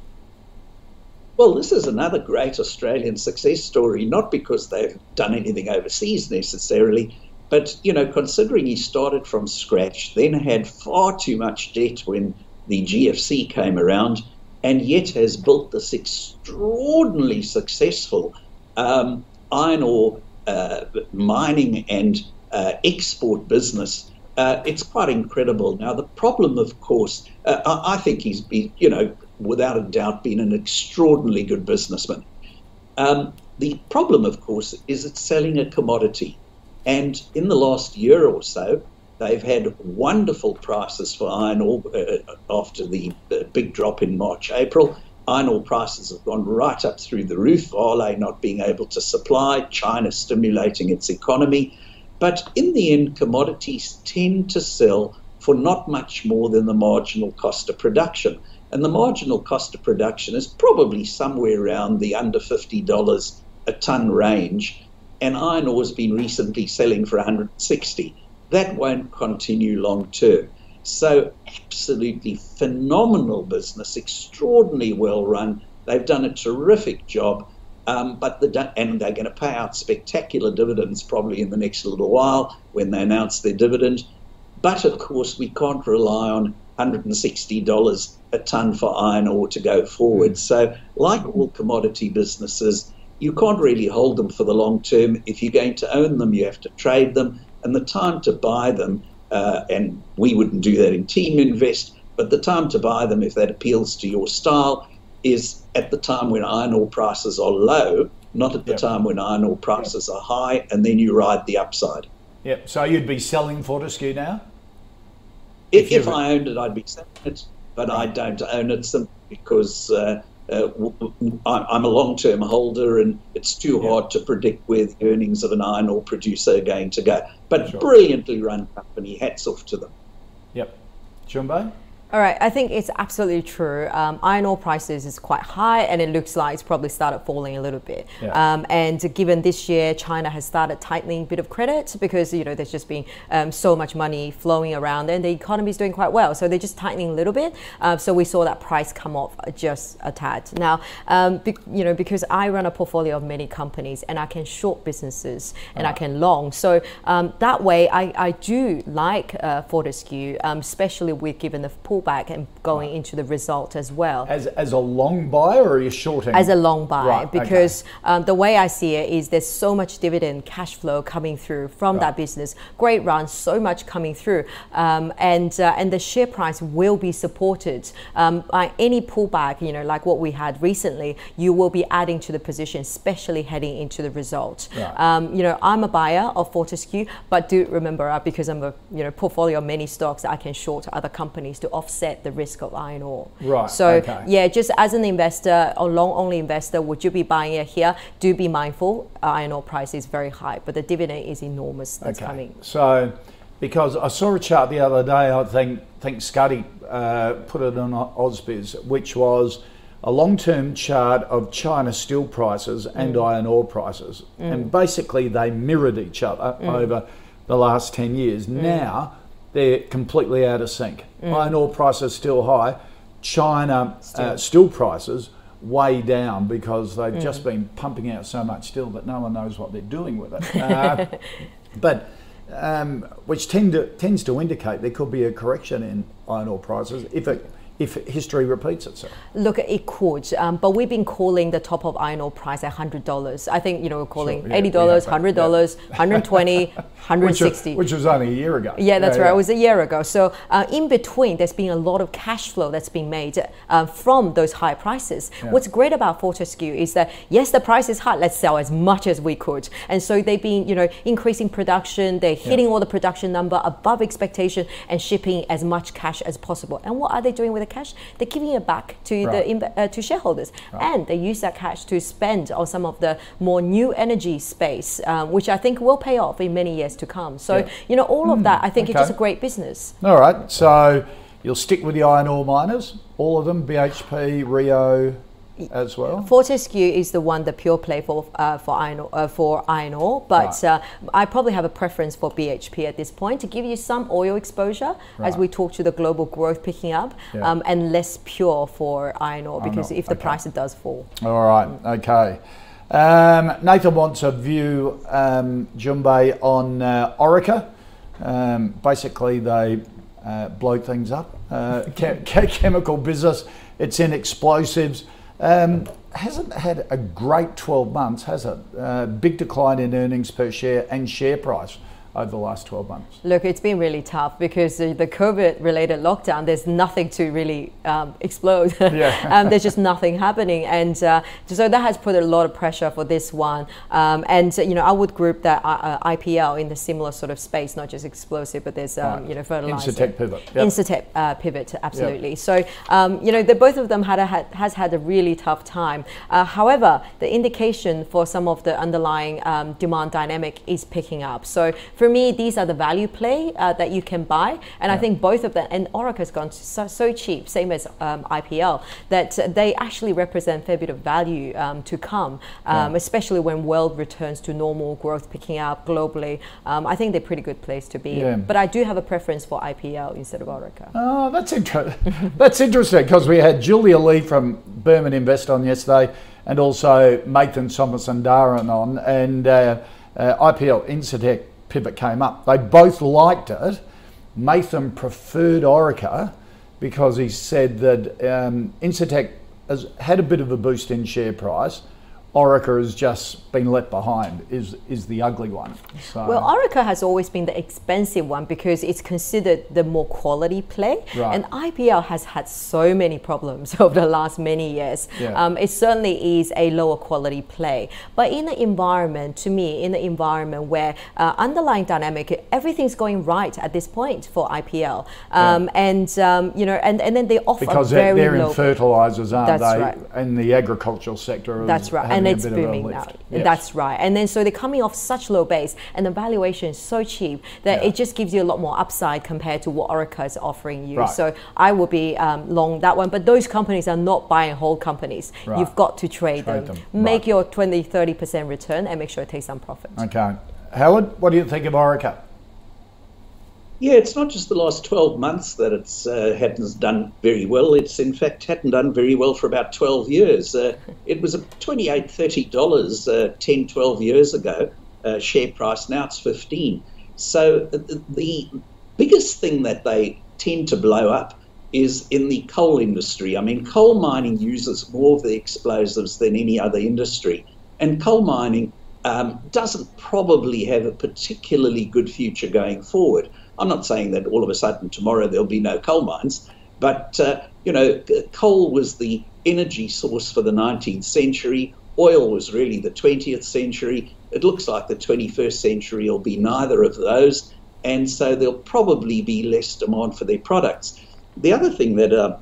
Well, this is another great Australian success story, not because they've done anything overseas necessarily, but, you know, considering he started from scratch, then had far too much debt when the GFC came around, and yet has built this extraordinarily successful um, iron ore mining and uh, export business. Uh, it's quite incredible. Now, the problem, of course, uh, I, I, think he's been, you know, without a doubt, been an extraordinarily good businessman. Um, the problem, of course, is it's selling a commodity. And in the last year or so, they've had wonderful prices for iron ore uh, after the uh, big drop in March, April. Iron ore prices have gone right up through the roof, Vale not being able to supply, China stimulating its economy. But in the end, commodities tend to sell for not much more than the marginal cost of production. And the marginal cost of production is probably somewhere around the under $50 a tonne range and iron ore has been recently selling for 160. That won't continue long term. So, absolutely phenomenal business, extraordinarily well run. They've done a terrific job, um, but the, and they're going to pay out spectacular dividends probably in the next little while when they announce their dividend. But of course, we can't rely on $160 a tonne for iron ore to go forward. So, like all commodity businesses, you can't really hold them for the long term. If you're going to own them, you have to trade them, and the time to buy them, uh, and we wouldn't do that in TeamInvest, but the time to buy them, if that appeals to your style, is at the time when iron ore prices are low, not at the yep. time when iron ore prices yep. are high, and then you ride the upside. Yep. So you'd be selling Fortescue now? If, if, if I owned it, I'd be selling it, but I don't own it simply because uh, uh, I'm a long term holder, and it's too yeah. hard to predict where the earnings of an iron ore producer are going to go. But sure. brilliantly run company, hats off to them. Yep. Junbei? All right, I think it's absolutely true. Um, iron ore prices is quite high, and it looks like it's probably started falling a little bit. Yeah. Um, and given this year, China has started tightening a bit of credit because you know there's just been um, so much money flowing around, and the economy is doing quite well. So they're just tightening a little bit. Uh, so we saw that price come off just a tad. Now, um, be, you know, because I run a portfolio of many companies, and I can short businesses and I can long. So um, that way, I, I do like uh, Fortescue, um, especially with given the pool pullback and going into the result as well. As, as a long buy or are you shorting? As a long buy, Right, okay. because um, the way I see it is there's so much dividend cash flow coming through from that business. Great run, so much coming through, um, and uh, and the share price will be supported um, by any pullback. You know, like what we had recently, you will be adding to the position, especially heading into the result. Right. Um, you know, I'm a buyer of Fortescue, but do remember uh, because I'm a you know portfolio of many stocks, I can short other companies to offset the risk of iron ore. Right, So okay. yeah, just as an investor or long only investor, would you be buying it here? Do be mindful. Iron ore price is very high, but the dividend is enormous that's coming. So, because I saw a chart the other day, I think think Scuddy uh, put it on Ausbiz, which was a long-term chart of China steel prices and Mm. iron ore prices, and basically they mirrored each other Mm. over the last ten years. Now they're completely out of sync. Mm. Iron ore prices still high, China uh, steel prices way down because they've Mm. just been pumping out so much steel that no one knows what they're doing with it. <laughs> Uh, but um, which tend to, tends to indicate there could be a correction in iron ore prices if it if history repeats itself. Look, it could, um, but we've been calling the top of iron ore price at hundred dollars. I think you know we're calling Sure, yeah, eighty dollars, hundred dollars, hundred twenty, <laughs> hundred Which was, sixty. which was only a year ago. Yeah, that's right. It was a year ago. So uh, in between, there's been a lot of cash flow that's been made uh, from those high prices. What's great about Fortescue is that yes, the price is high. Let's sell as much as we could, and so they've been you know increasing production. They're hitting all the production number above expectation and shipping as much cash as possible. And what are they doing with cash? They're giving it back to Right. the uh, to shareholders, and they use that cash to spend on some of the more new energy space, um, which I think will pay off in many years to come. So Yeah. you know all of that, I think it's just a great business. All right, so you'll stick with the iron ore miners, all of them, BHP, Rio, as well. Fortescue is the one, the pure play for uh, for iron ore, uh, for iron ore. But Right. uh, I probably have a preference for BHP at this point to give you some oil exposure as we talk to the global growth picking up, Yeah. um, and less pure for iron ore because ore, if the okay. price does fall. All right, okay. Um, Nathan wants a view, um, Jun Bei, on uh, Orica. Um, basically, they uh, blow things up. Uh, <laughs> che- che- chemical business, it's in explosives. Um, hasn't had a great 12 months, has it? Uh, big decline in earnings per share and share price over the last 12 months. Look, it's been really tough because the, the COVID-related lockdown. There's nothing to really um, explode. <laughs> Yeah. <laughs> um, there's just nothing happening, and uh, so that has put a lot of pressure for this one. Um, and uh, you know, I would group that uh, uh, IPL in the similar sort of space, not just explosive, but there's um, Right. you know fertilizer. Incitec pivot, yep. Incitec uh, pivot, absolutely. So um, you know, the, both of them had, a, had has had a really tough time. Uh, however, the indication for some of the underlying um, demand dynamic is picking up. So for me, these are the value play uh, that you can buy, and I think both of them. And Orica has gone so, so cheap, same as um, IPL, that they actually represent a fair bit of value um, to come, um, especially when world returns to normal growth picking up globally. Um, I think they're a pretty good place to be. Yeah. But I do have a preference for IPL instead of Orica. Oh, that's interesting. <laughs> that's interesting because we had Julia Lee from Burman Invest on yesterday, and also Mathan Somasundaram on, and uh, uh, IPL Incitec pivot came up. They both liked it. Mathan preferred Orica because he said that um, Incitec has had a bit of a boost in share price. Orica has just been left behind. Is is the ugly one? So, Well, Orica has always been the expensive one because it's considered the more quality play. Right. And IPL has had so many problems <laughs> over the last many years. Yeah. Um, it certainly is a lower quality play. But in the environment, to me, in the environment where uh, underlying dynamic, everything's going right at this point for IPL. Um, And, um, you know, and, and then they offer because they're, very they're low in fertilizers, aren't That's they? right. And the agricultural sector. That's right, having and it's bit of a booming now. Yes. That's right, and then so they're coming off such low base, and the valuation is so cheap that Yeah. it just gives you a lot more upside compared to what Orica is offering you. Right. So I will be um, long that one, but those companies are not buying whole companies. Right. You've got to trade, Trade them. them, Make right. your 20, 30 percent return, and make sure it takes some profit. Okay, Howard, what do you think of Orica? Yeah, it's not just the last 12 months that it's uh, hadn't done very well. It's in fact hadn't done very well for about 12 years. Uh, it was at 28 $30 uh, 10, 12 years ago, uh, share price. Now it's 15. So uh, the, the biggest thing that they tend to blow up is in the coal industry. I mean, coal mining uses more of the explosives than any other industry, and coal mining um, doesn't probably have a particularly good future going forward. I'm not saying that all of a sudden tomorrow there'll be no coal mines, but uh, you know, coal was the energy source for the 19th century. Oil was really the 20th century. It looks like the 21st century will be neither of those, and so there'll probably be less demand for their products. The other thing that uh,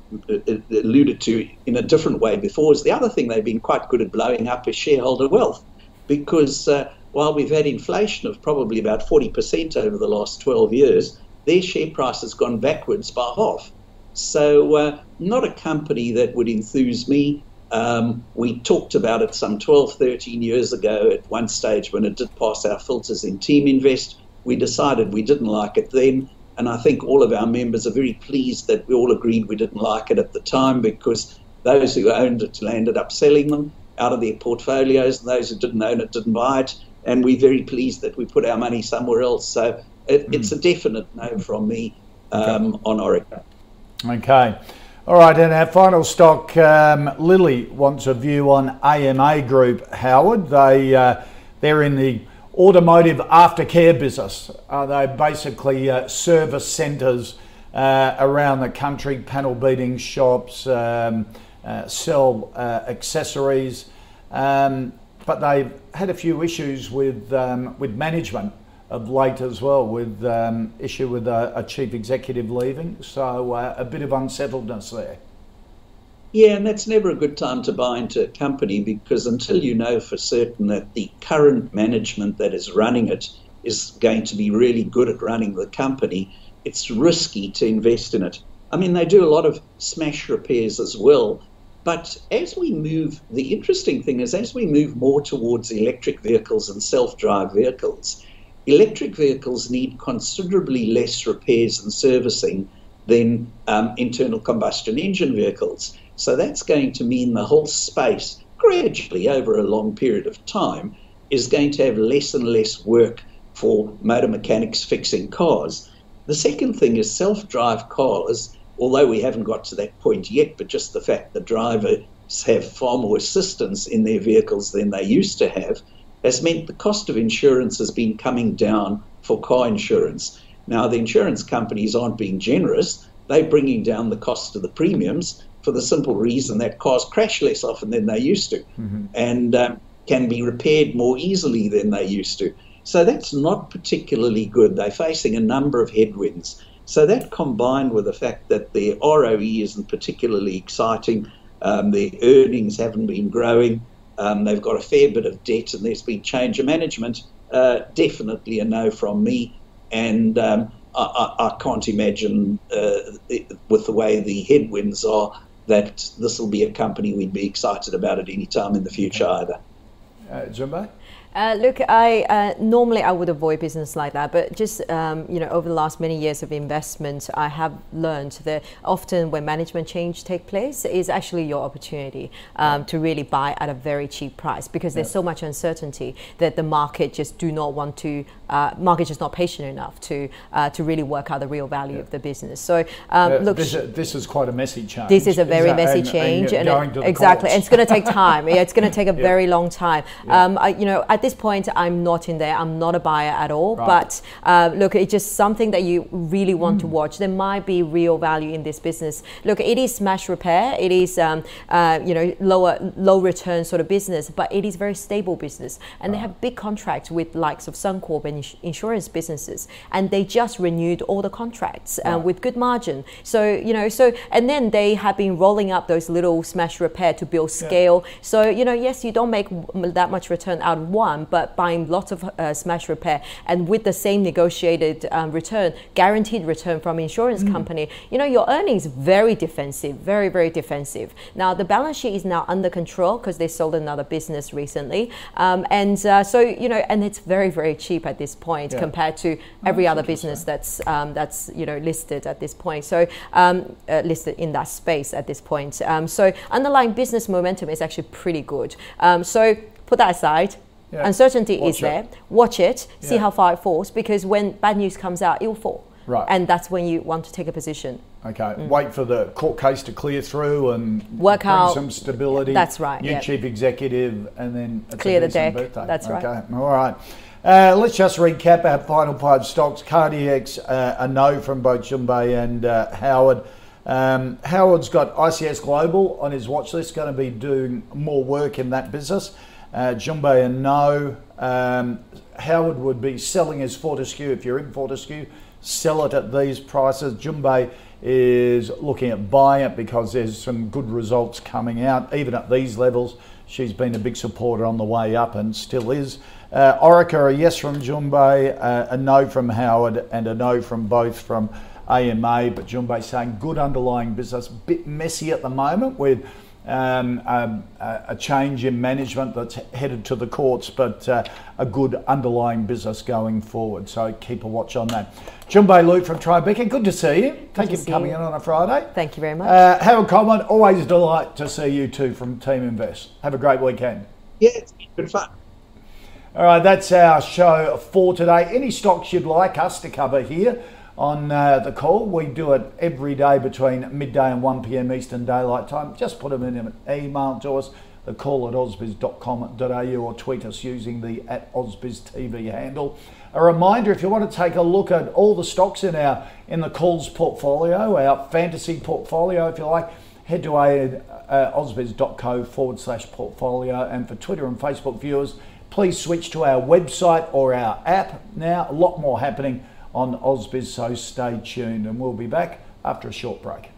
alluded to in a different way before is the other thing they've been quite good at blowing up is shareholder wealth, because uh, while we've had inflation of probably about 40% over the last 12 years, their share price has gone backwards by half. So, uh, not a company that would enthuse me. Um, we talked about it some 12, 13 years ago at one stage when it did pass our filters in TeamInvest. We decided we didn't like it then. And I think all of our members are very pleased that we all agreed we didn't like it at the time because those who owned it landed up selling them out of their portfolios, and those who didn't own it didn't buy it. And we're very pleased that we put our money somewhere else. So it, mm. it's a definite no from me um, okay. on Orica. Okay. All right, and our final stock, um, Lilly wants a view on AMA Group. Howard, they uh, they're in the automotive aftercare business. Uh, they basically uh, service centres uh, around the country, panel beating shops, um, uh, sell uh, accessories, um, but they've had a few issues with um, with management of late as well, with um, issue with a, a, chief executive leaving. So uh, a bit of unsettledness there. Yeah, and that's never a good time to buy into a company because until you know for certain that the current management that is running it is going to be really good at running the company, it's risky to invest in it. I mean, they do a lot of smash repairs as well. But as we move, the interesting thing is as we move more towards electric vehicles and self drive vehicles, electric vehicles need considerably less repairs and servicing than um, internal combustion engine vehicles. So that's going to mean the whole space, gradually over a long period of time, is going to have less and less work for motor mechanics fixing cars. The second thing is self drive cars, although we haven't got to that point yet, but just the fact that drivers have far more assistance in their vehicles than they used to have has meant the cost of insurance has been coming down for car insurance. Now, the insurance companies aren't being generous, they're bringing down the cost of the premiums for the simple reason that cars crash less often than they used to mm-hmm. and um, can be repaired more easily than they used to. So that's not particularly good. They're facing a number of headwinds. So that combined with the fact that their ROE isn't particularly exciting, um, their earnings haven't been growing, um, they've got a fair bit of debt, and there's been change of management. Uh, definitely a no from me. And um, I, I, I, can't imagine, uh, with the way the headwinds are, that this will be a company we'd be excited about at any time in the future either. Uh, Jun Bei? Uh, look, I uh, normally I would avoid business like that, but just um, you know, over the last many years of investment, I have learned that often when management change take place, is actually your opportunity um, to really buy at a very cheap price because there's so much uncertainty that the market just do not want to. Uh, market just not patient enough to uh, to really work out the real value yeah. of the business. So um, look, this, this, is quite a messy change. This is a very is messy and, change, and, and, and exactly, and it's going to take time. yeah, it's going to take a <laughs> very long time. Um, I, you know, at this point, I'm not in there. I'm not a buyer at all. Right. But uh, look, it's just something that you really want mm. to watch. There might be real value in this business. Look, it is smash repair. It is um, uh, you know lower low return sort of business, but it is very stable business, and right. they have big contracts with likes of Suncorp and ins- insurance businesses, and they just renewed all the contracts uh, right. with good margin. So you know, so and then they have been rolling up those little smash repair to build scale. Yeah. So you know, yes, you don't make that much return out of one, but buying lots of uh, smash repair and with the same negotiated um, return, guaranteed return from insurance mm. company, you know, your earnings very defensive, very, very defensive. Now, the balance sheet is now under control because they sold another business recently. Um, and uh, so, you know, and it's very, very cheap at this point yeah. compared to every other business that's, um, that's, you know, listed at this point. So, um, uh, listed in that space at this point. Um, so, underlying business momentum is actually pretty good. Um, so, put that aside yeah. Uncertainty Watch is there. Watch it, see yeah. how far it falls, because when bad news comes out, it will fall. Right. And that's when you want to take a position. Okay, wait for the court case to clear through and Mm. Work out- some stability. That's right, New yeah. chief executive, and then Clear the deck, Birthday. that's right. Okay, all right. Uh, let's just recap our final five stocks. CardieX, uh, a no from both Jun Bei and uh, Howard. Um, Howard's got ICS Global on his watch list, going to be doing more work in that business. Uh, Jun Bei a no. Um, Howard would be selling his Fortescue if you're in Fortescue. Sell it at these prices. Jun Bei is looking at buying it because there's some good results coming out, even at these levels. She's been a big supporter on the way up and still is. Uh, Orica, a yes from Jun Bei, uh, a no from Howard, and a no from both from AMA. But Jun Bei saying good underlying business, bit messy at the moment with um, um, a, a change in management that's headed to the courts, but uh, a good underlying business going forward. So keep a watch on that. Jun Bei Liu from Tribeca, good to see you. Thank you for coming you. in on a Friday. Thank you very much. Uh, Howard Coleman, always a delight to see you too from TeamInvest. Have a great weekend. Yeah, it's been good fun. All right, that's our show for today. Any stocks you'd like us to cover here on uh, the call, we do it every day between midday and 1 pm Eastern Daylight Time. Just put them in an email to us, the call at ausbiz.com.au or tweet us using the at ausbiztv handle. A reminder if you want to take a look at all the stocks in our in the calls portfolio, our fantasy portfolio, if you like, head to uh, ausbiz.co forward slash portfolio. And for Twitter and Facebook viewers, please switch to our website or our app now. A lot more happening on Ausbiz, so stay tuned. And we'll be back after a short break.